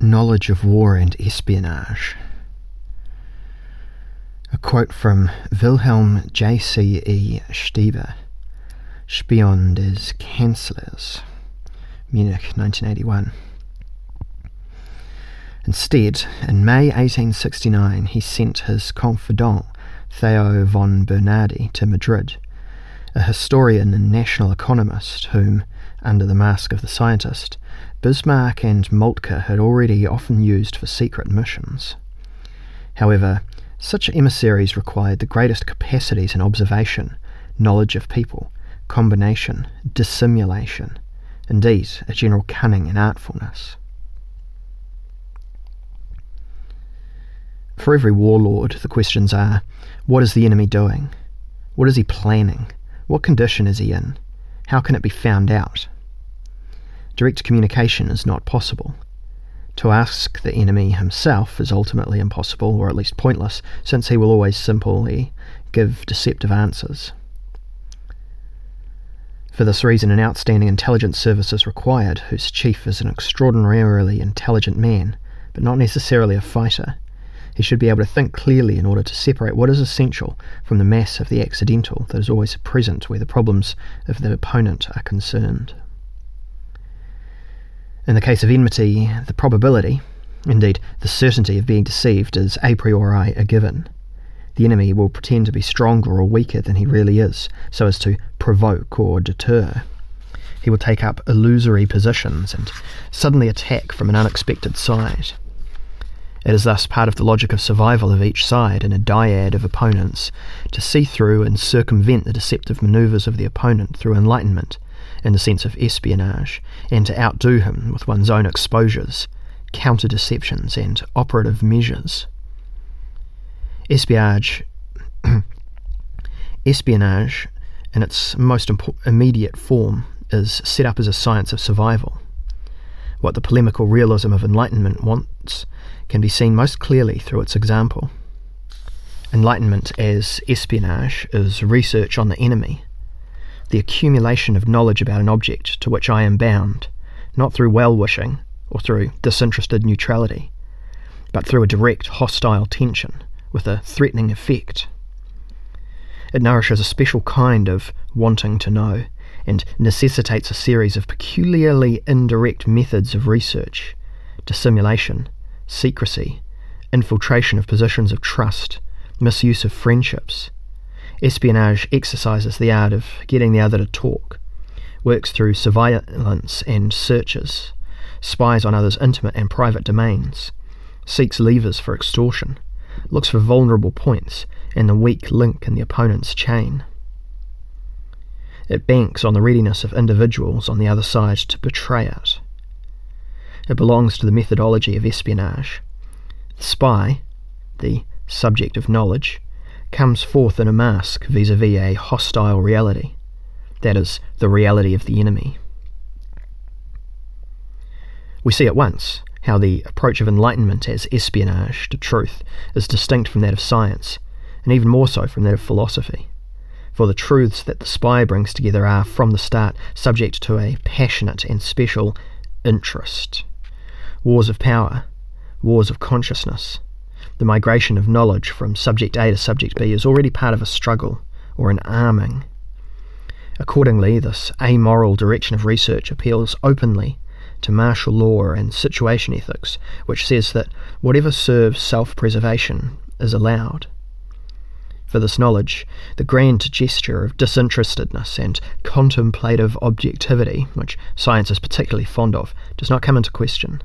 knowledge of war and espionage. A quote from Wilhelm J.C.E. Stieber, Spion des Kanzlers, Munich, 1981. Instead, in May 1869, he sent his confidant, Theo von Bernhardi, to Madrid, a historian and national economist whom, under the mask of the scientist, Bismarck and Moltke had already often used for secret missions. However, such emissaries required the greatest capacities in observation, knowledge of people, combination, dissimulation, indeed, a general cunning and artfulness. For every warlord, the questions are what is the enemy doing? What is he planning? What condition is he in? How can it be found out? Direct communication is not possible. To ask the enemy himself is ultimately impossible, or at least pointless, since he will always simply give deceptive answers. For this reason, an outstanding intelligence service is required, whose chief is an extraordinarily intelligent man, but not necessarily a fighter. He should be able to think clearly in order to separate what is essential from the mass of the accidental that is always present where the problems of the opponent are concerned. In the case of enmity, the probability, indeed the certainty of being deceived, is a priori a given. The enemy will pretend to be stronger or weaker than he really is, so as to provoke or deter. He will take up illusory positions and suddenly attack from an unexpected side. It is thus part of the logic of survival of each side in a dyad of opponents to see through and circumvent the deceptive manoeuvres of the opponent through enlightenment, in the sense of espionage, and to outdo him with one's own exposures, counter deceptions, and operative measures. Espionage, espionage, in its most impo- immediate form, is set up as a science of survival. What the polemical realism of enlightenment can be seen most clearly through its example. Enlightenment as espionage is research on the enemy, the accumulation of knowledge about an object to which I am bound, not through well wishing or through disinterested neutrality, but through a direct hostile tension with a threatening effect. It nourishes a special kind of wanting to know and necessitates a series of peculiarly indirect methods of research, dissimulation, secrecy, infiltration of positions of trust, misuse of friendships. Espionage exercises the art of getting the other to talk, works through surveillance and searches, spies on others' intimate and private domains, seeks levers for extortion, looks for vulnerable points and the weak link in the opponent's chain. It banks on the readiness of individuals on the other side to betray it. It belongs to the methodology of espionage. The spy, the subject of knowledge, comes forth in a mask vis a vis a hostile reality. That is, the reality of the enemy. We see at once how the approach of enlightenment as espionage to truth is distinct from that of science, and even more so from that of philosophy. For the truths that the spy brings together are, from the start, subject to a passionate and special interest wars of power, wars of consciousness. The migration of knowledge from subject A to subject B is already part of a struggle or an arming. Accordingly, this amoral direction of research appeals openly to martial law and situation ethics, which says that whatever serves self preservation is allowed. For this knowledge, the grand gesture of disinterestedness and contemplative objectivity, which science is particularly fond of, does not come into question.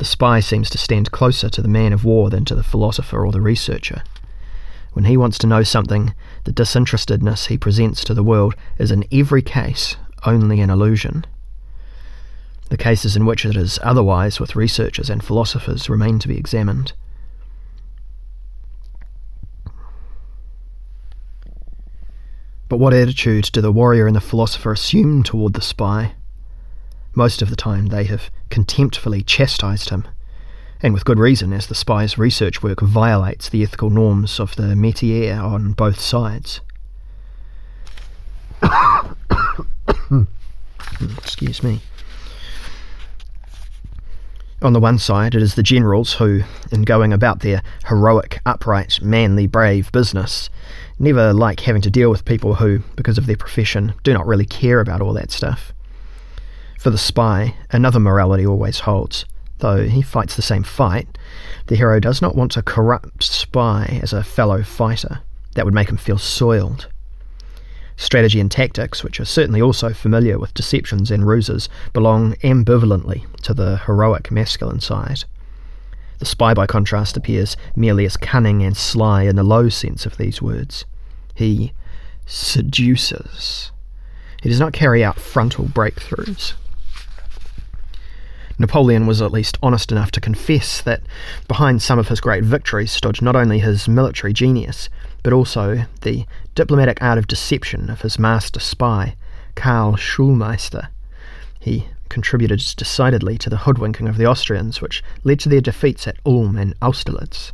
The spy seems to stand closer to the man of war than to the philosopher or the researcher. When he wants to know something, the disinterestedness he presents to the world is in every case only an illusion. The cases in which it is otherwise with researchers and philosophers remain to be examined. But what attitude do the warrior and the philosopher assume toward the spy? Most of the time, they have contemptfully chastised him, and with good reason, as the spy's research work violates the ethical norms of the métier on both sides. Excuse me. On the one side, it is the generals who, in going about their heroic, upright, manly, brave business, never like having to deal with people who, because of their profession, do not really care about all that stuff. For the spy, another morality always holds. Though he fights the same fight, the hero does not want a corrupt spy as a fellow fighter. That would make him feel soiled. Strategy and tactics, which are certainly also familiar with deceptions and ruses, belong ambivalently to the heroic masculine side. The spy, by contrast, appears merely as cunning and sly in the low sense of these words. He seduces. He does not carry out frontal breakthroughs. Napoleon was at least honest enough to confess that behind some of his great victories stood not only his military genius, but also the diplomatic art of deception of his master spy, Karl Schulmeister. He contributed decidedly to the hoodwinking of the Austrians, which led to their defeats at Ulm and Austerlitz.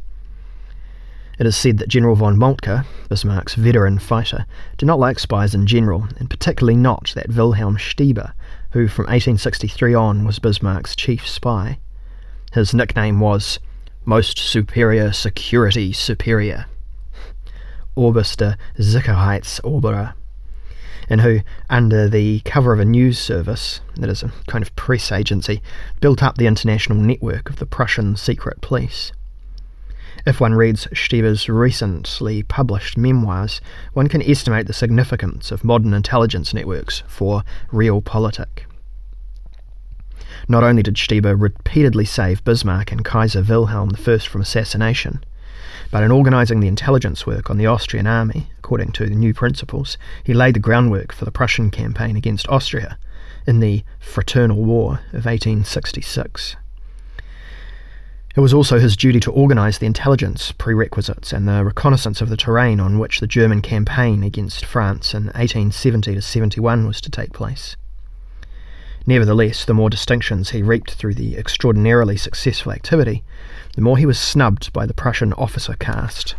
It is said that General von Moltke, Bismarck's veteran fighter, did not like spies in general, and particularly not that Wilhelm Stieber, who from 1863 on was Bismarck's chief spy. His nickname was Most Superior Security Superior. Oberste Sicherheitsoberer, and who, under the cover of a news service, that is a kind of press agency, built up the international network of the Prussian secret police. If one reads Stieber's recently published memoirs, one can estimate the significance of modern intelligence networks for real realpolitik. Not only did Stieber repeatedly save Bismarck and Kaiser Wilhelm I from assassination, but in organising the intelligence work on the Austrian army, according to the new principles, he laid the groundwork for the Prussian campaign against Austria in the Fraternal War of 1866. It was also his duty to organise the intelligence prerequisites and the reconnaissance of the terrain on which the German campaign against France in 1870 71 was to take place. Nevertheless, the more distinctions he reaped through the extraordinarily successful activity, the more he was snubbed by the Prussian officer caste.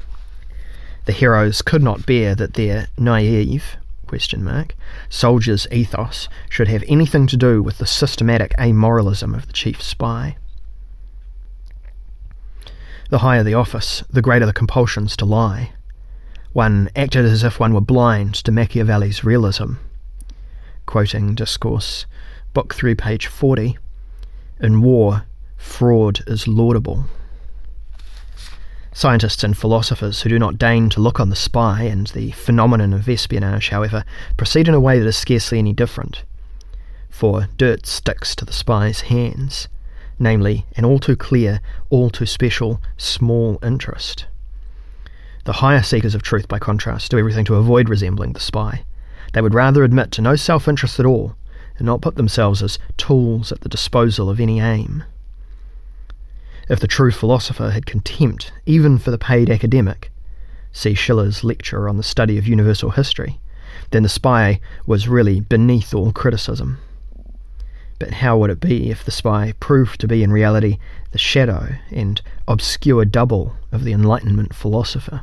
The heroes could not bear that their naive question mark, soldiers' ethos should have anything to do with the systematic amoralism of the chief spy. The higher the office, the greater the compulsions to lie. One acted as if one were blind to Machiavelli's realism. Quoting Discourse, Book 3, page 40 In war, fraud is laudable. Scientists and philosophers who do not deign to look on the spy and the phenomenon of espionage, however, proceed in a way that is scarcely any different. For dirt sticks to the spy's hands, namely, an all too clear, all too special, small interest. The higher seekers of truth, by contrast, do everything to avoid resembling the spy. They would rather admit to no self interest at all, and not put themselves as tools at the disposal of any aim. If the true philosopher had contempt even for the paid academic, see Schiller's lecture on the study of universal history, then the spy was really beneath all criticism. But how would it be if the spy proved to be in reality the shadow and obscure double of the Enlightenment philosopher?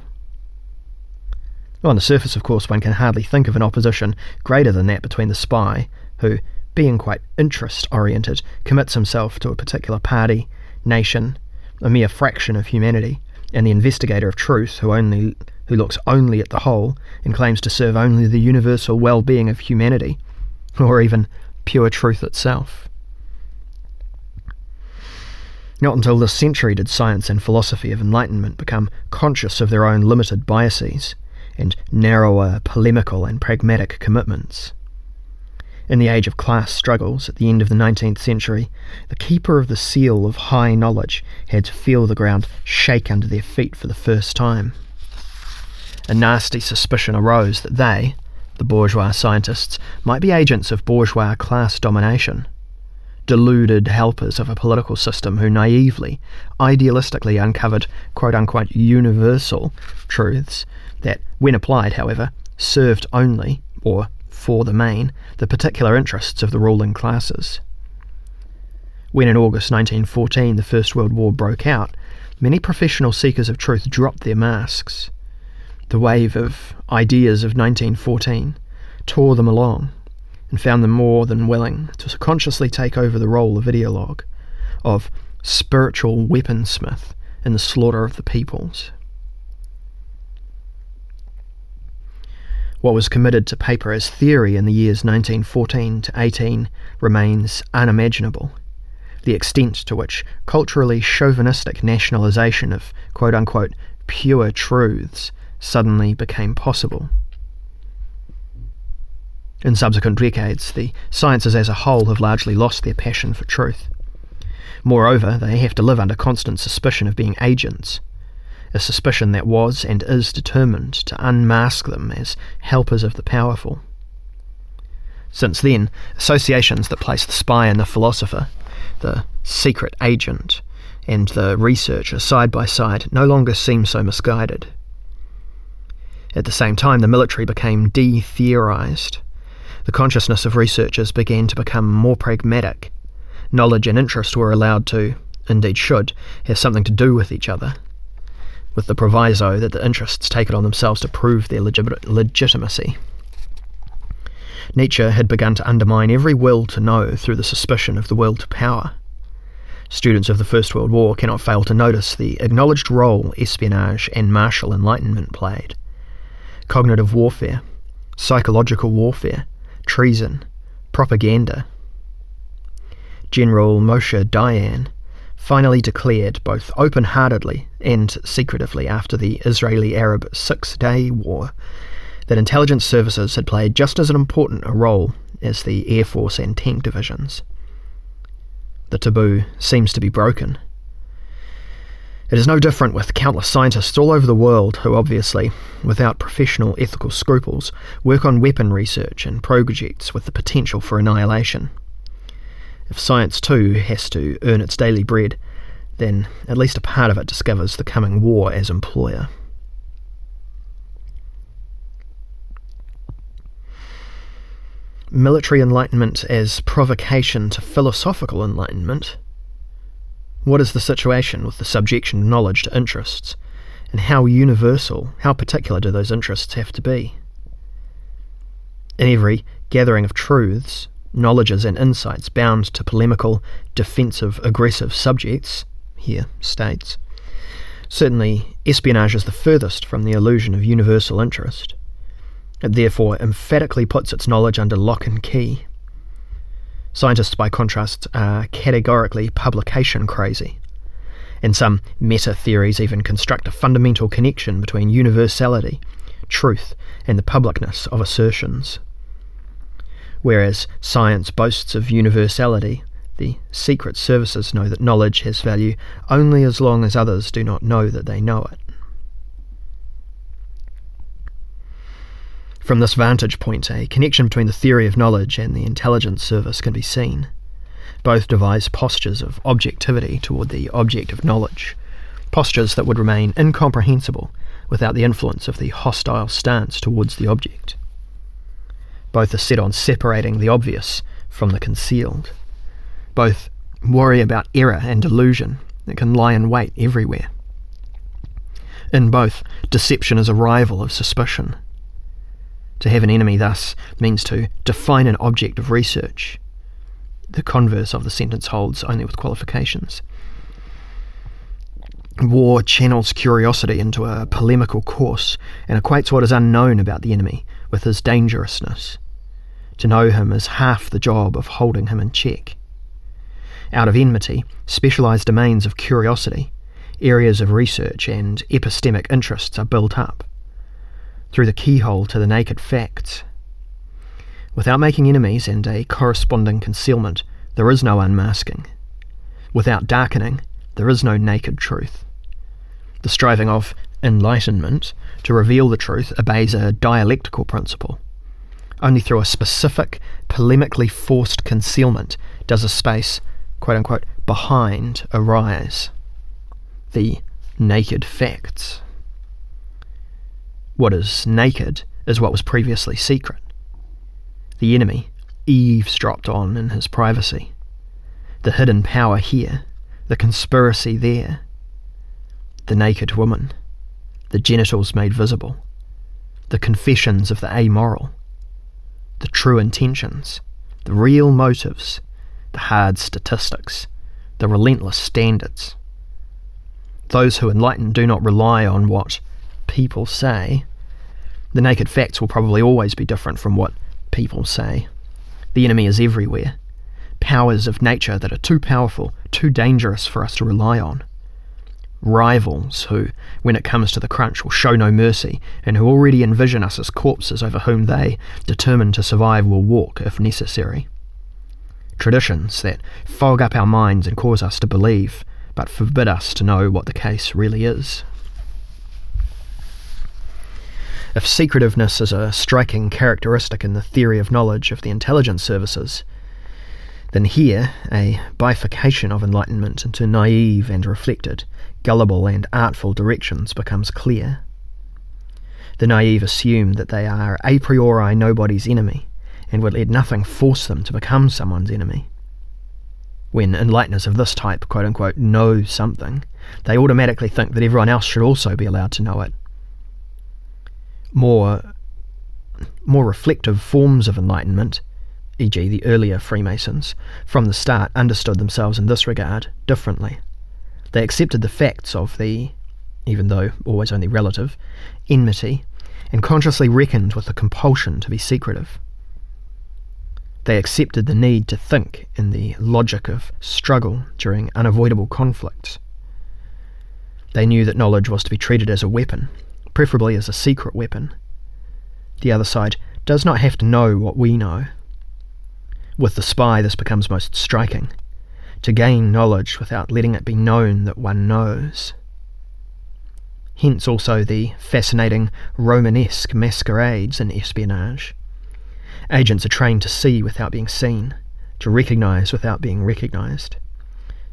Well, on the surface, of course, one can hardly think of an opposition greater than that between the spy, who, being quite interest oriented, commits himself to a particular party nation, a mere fraction of humanity, and the investigator of truth who only who looks only at the whole and claims to serve only the universal well-being of humanity, or even pure truth itself. Not until this century did science and philosophy of enlightenment become conscious of their own limited biases and narrower polemical and pragmatic commitments. In the age of class struggles at the end of the 19th century, the keeper of the seal of high knowledge had to feel the ground shake under their feet for the first time. A nasty suspicion arose that they, the bourgeois scientists, might be agents of bourgeois class domination. Deluded helpers of a political system who naively, idealistically uncovered quote unquote universal truths that, when applied, however, served only, or for the main, the particular interests of the ruling classes. When in August 1914 the First World War broke out, many professional seekers of truth dropped their masks. The wave of ideas of 1914 tore them along and found them more than willing to consciously take over the role of ideologue, of spiritual weaponsmith in the slaughter of the peoples. What was committed to paper as theory in the years 1914 to 18 remains unimaginable. The extent to which culturally chauvinistic nationalisation of quote unquote pure truths suddenly became possible. In subsequent decades, the sciences as a whole have largely lost their passion for truth. Moreover, they have to live under constant suspicion of being agents, a suspicion that was and is determined to unmask them as helpers of the powerful. Since then, associations that place the spy and the philosopher, the secret agent, and the researcher side by side no longer seem so misguided. At the same time, the military became de theorized. The consciousness of researchers began to become more pragmatic knowledge and interest were allowed to, indeed should, have something to do with each other, with the proviso that the interests take it on themselves to prove their legit- legitimacy. Nietzsche had begun to undermine every will to know through the suspicion of the will to power. Students of the First World War cannot fail to notice the acknowledged role espionage and martial enlightenment played. Cognitive warfare, psychological warfare, treason, propaganda, General Moshe Dayan finally declared, both open heartedly and secretively after the Israeli Arab Six Day War, that intelligence services had played just as an important a role as the Air Force and tank divisions. The taboo seems to be broken. It is no different with countless scientists all over the world who, obviously, without professional ethical scruples, work on weapon research and projects with the potential for annihilation. If science too has to earn its daily bread, then at least a part of it discovers the coming war as employer. Military enlightenment as provocation to philosophical enlightenment. What is the situation with the subjection of knowledge to interests, and how universal, how particular do those interests have to be? In every gathering of truths, knowledges and insights bound to polemical, defensive, aggressive subjects, here states. Certainly, espionage is the furthest from the illusion of universal interest. It therefore emphatically puts its knowledge under lock and key. Scientists, by contrast, are categorically publication crazy. And some meta theories even construct a fundamental connection between universality, truth, and the publicness of assertions. Whereas science boasts of universality, the secret services know that knowledge has value only as long as others do not know that they know it. From this vantage point, a connection between the theory of knowledge and the intelligence service can be seen. Both devise postures of objectivity toward the object of knowledge, postures that would remain incomprehensible without the influence of the hostile stance towards the object. Both are set on separating the obvious from the concealed. Both worry about error and delusion that can lie in wait everywhere. In both, deception is a rival of suspicion. To have an enemy, thus, means to define an object of research. The converse of the sentence holds only with qualifications. War channels curiosity into a polemical course and equates what is unknown about the enemy with his dangerousness. To know him is half the job of holding him in check. Out of enmity, specialised domains of curiosity, areas of research, and epistemic interests are built up. Through the keyhole to the naked facts. Without making enemies and a corresponding concealment, there is no unmasking. Without darkening, there is no naked truth. The striving of enlightenment to reveal the truth obeys a dialectical principle. Only through a specific, polemically forced concealment does a space, quote unquote, behind arise. The naked facts. What is naked is what was previously secret. The enemy eavesdropped on in his privacy. The hidden power here, the conspiracy there. The naked woman, the genitals made visible, the confessions of the amoral the true intentions, the real motives, the hard statistics, the relentless standards. Those who enlighten do not rely on what people say. The naked facts will probably always be different from what people say. The enemy is everywhere. Powers of nature that are too powerful, too dangerous for us to rely on. Rivals who, when it comes to the crunch, will show no mercy, and who already envision us as corpses over whom they, determined to survive, will walk if necessary. Traditions that fog up our minds and cause us to believe, but forbid us to know what the case really is. If secretiveness is a striking characteristic in the theory of knowledge of the intelligence services, then here a bifurcation of enlightenment into naive and reflected, gullible and artful directions becomes clear. The naive assume that they are a priori nobody's enemy and would let nothing force them to become someone's enemy. When enlighteners of this type, quote unquote, know something, they automatically think that everyone else should also be allowed to know it more more reflective forms of enlightenment, e.g., the earlier Freemasons, from the start understood themselves in this regard differently. They accepted the facts of the, even though always only relative, enmity, and consciously reckoned with the compulsion to be secretive. They accepted the need to think in the logic of struggle during unavoidable conflicts. They knew that knowledge was to be treated as a weapon, preferably as a secret weapon. The other side does not have to know what we know. With the spy, this becomes most striking to gain knowledge without letting it be known that one knows. Hence also the fascinating Romanesque masquerades in espionage. Agents are trained to see without being seen, to recognize without being recognized.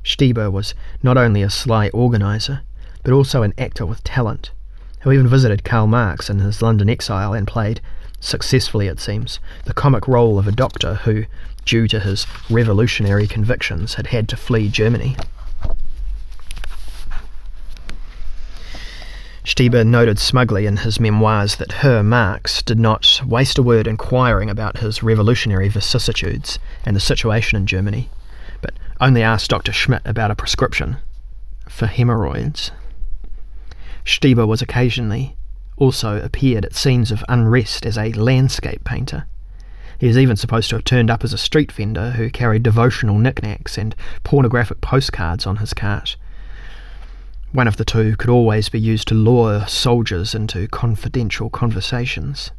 Stieber was not only a sly organizer, but also an actor with talent who even visited Karl Marx in his London exile and played, successfully it seems, the comic role of a doctor who, due to his revolutionary convictions, had had to flee Germany. Stieber noted smugly in his memoirs that Herr Marx did not waste a word inquiring about his revolutionary vicissitudes and the situation in Germany, but only asked Dr. Schmidt about a prescription for hemorrhoids. Stieber was occasionally also appeared at scenes of unrest as a landscape painter. He is even supposed to have turned up as a street vendor who carried devotional knickknacks and pornographic postcards on his cart. One of the two could always be used to lure soldiers into confidential conversations.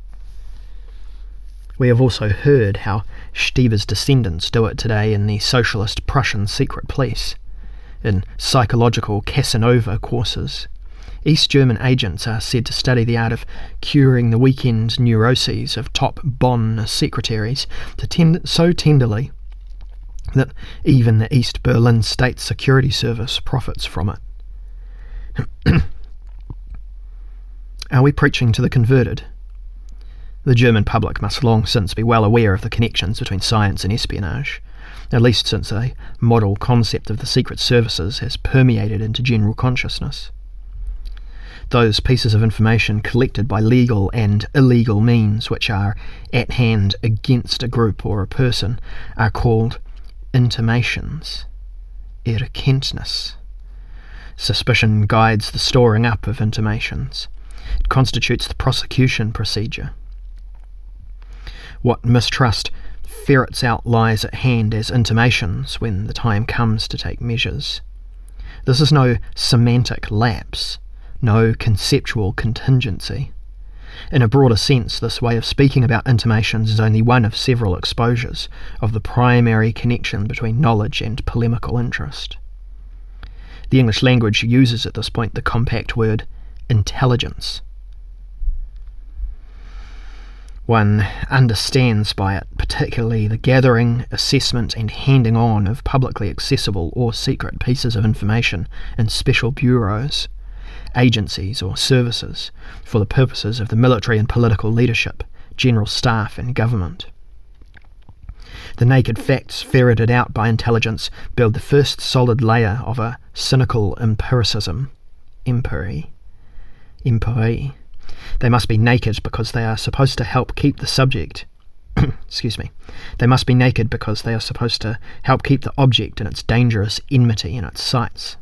We have also heard how Stieber's descendants do it today in the socialist Prussian secret police, in psychological Casanova courses, East German agents are said to study the art of curing the weekend neuroses of top Bonn secretaries to tend- so tenderly that even the East Berlin State Security Service profits from it. are we preaching to the converted? The German public must long since be well aware of the connections between science and espionage, at least since a model concept of the secret services has permeated into general consciousness those pieces of information collected by legal and illegal means which are at hand against a group or a person are called intimations, erkenntnis. Suspicion guides the storing up of intimations. It constitutes the prosecution procedure. What mistrust ferrets out lies at hand as intimations when the time comes to take measures. This is no semantic lapse no conceptual contingency. In a broader sense, this way of speaking about intimations is only one of several exposures of the primary connection between knowledge and polemical interest. The English language uses at this point the compact word intelligence. One understands by it particularly the gathering, assessment, and handing on of publicly accessible or secret pieces of information in special bureaus agencies or services for the purposes of the military and political leadership, general staff, and government. The naked facts ferreted out by intelligence build the first solid layer of a cynical empiricism. Empiry. Empiry. They must be naked because they are supposed to help keep the subject, excuse me, they must be naked because they are supposed to help keep the object in its dangerous enmity in its sights.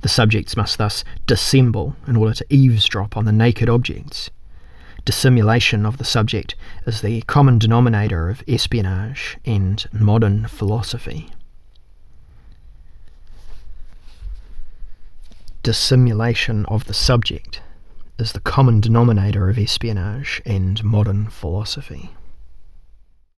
The subjects must thus dissemble in order to eavesdrop on the naked objects. Dissimulation of the subject is the common denominator of espionage and modern philosophy. Dissimulation of the subject is the common denominator of espionage and modern philosophy.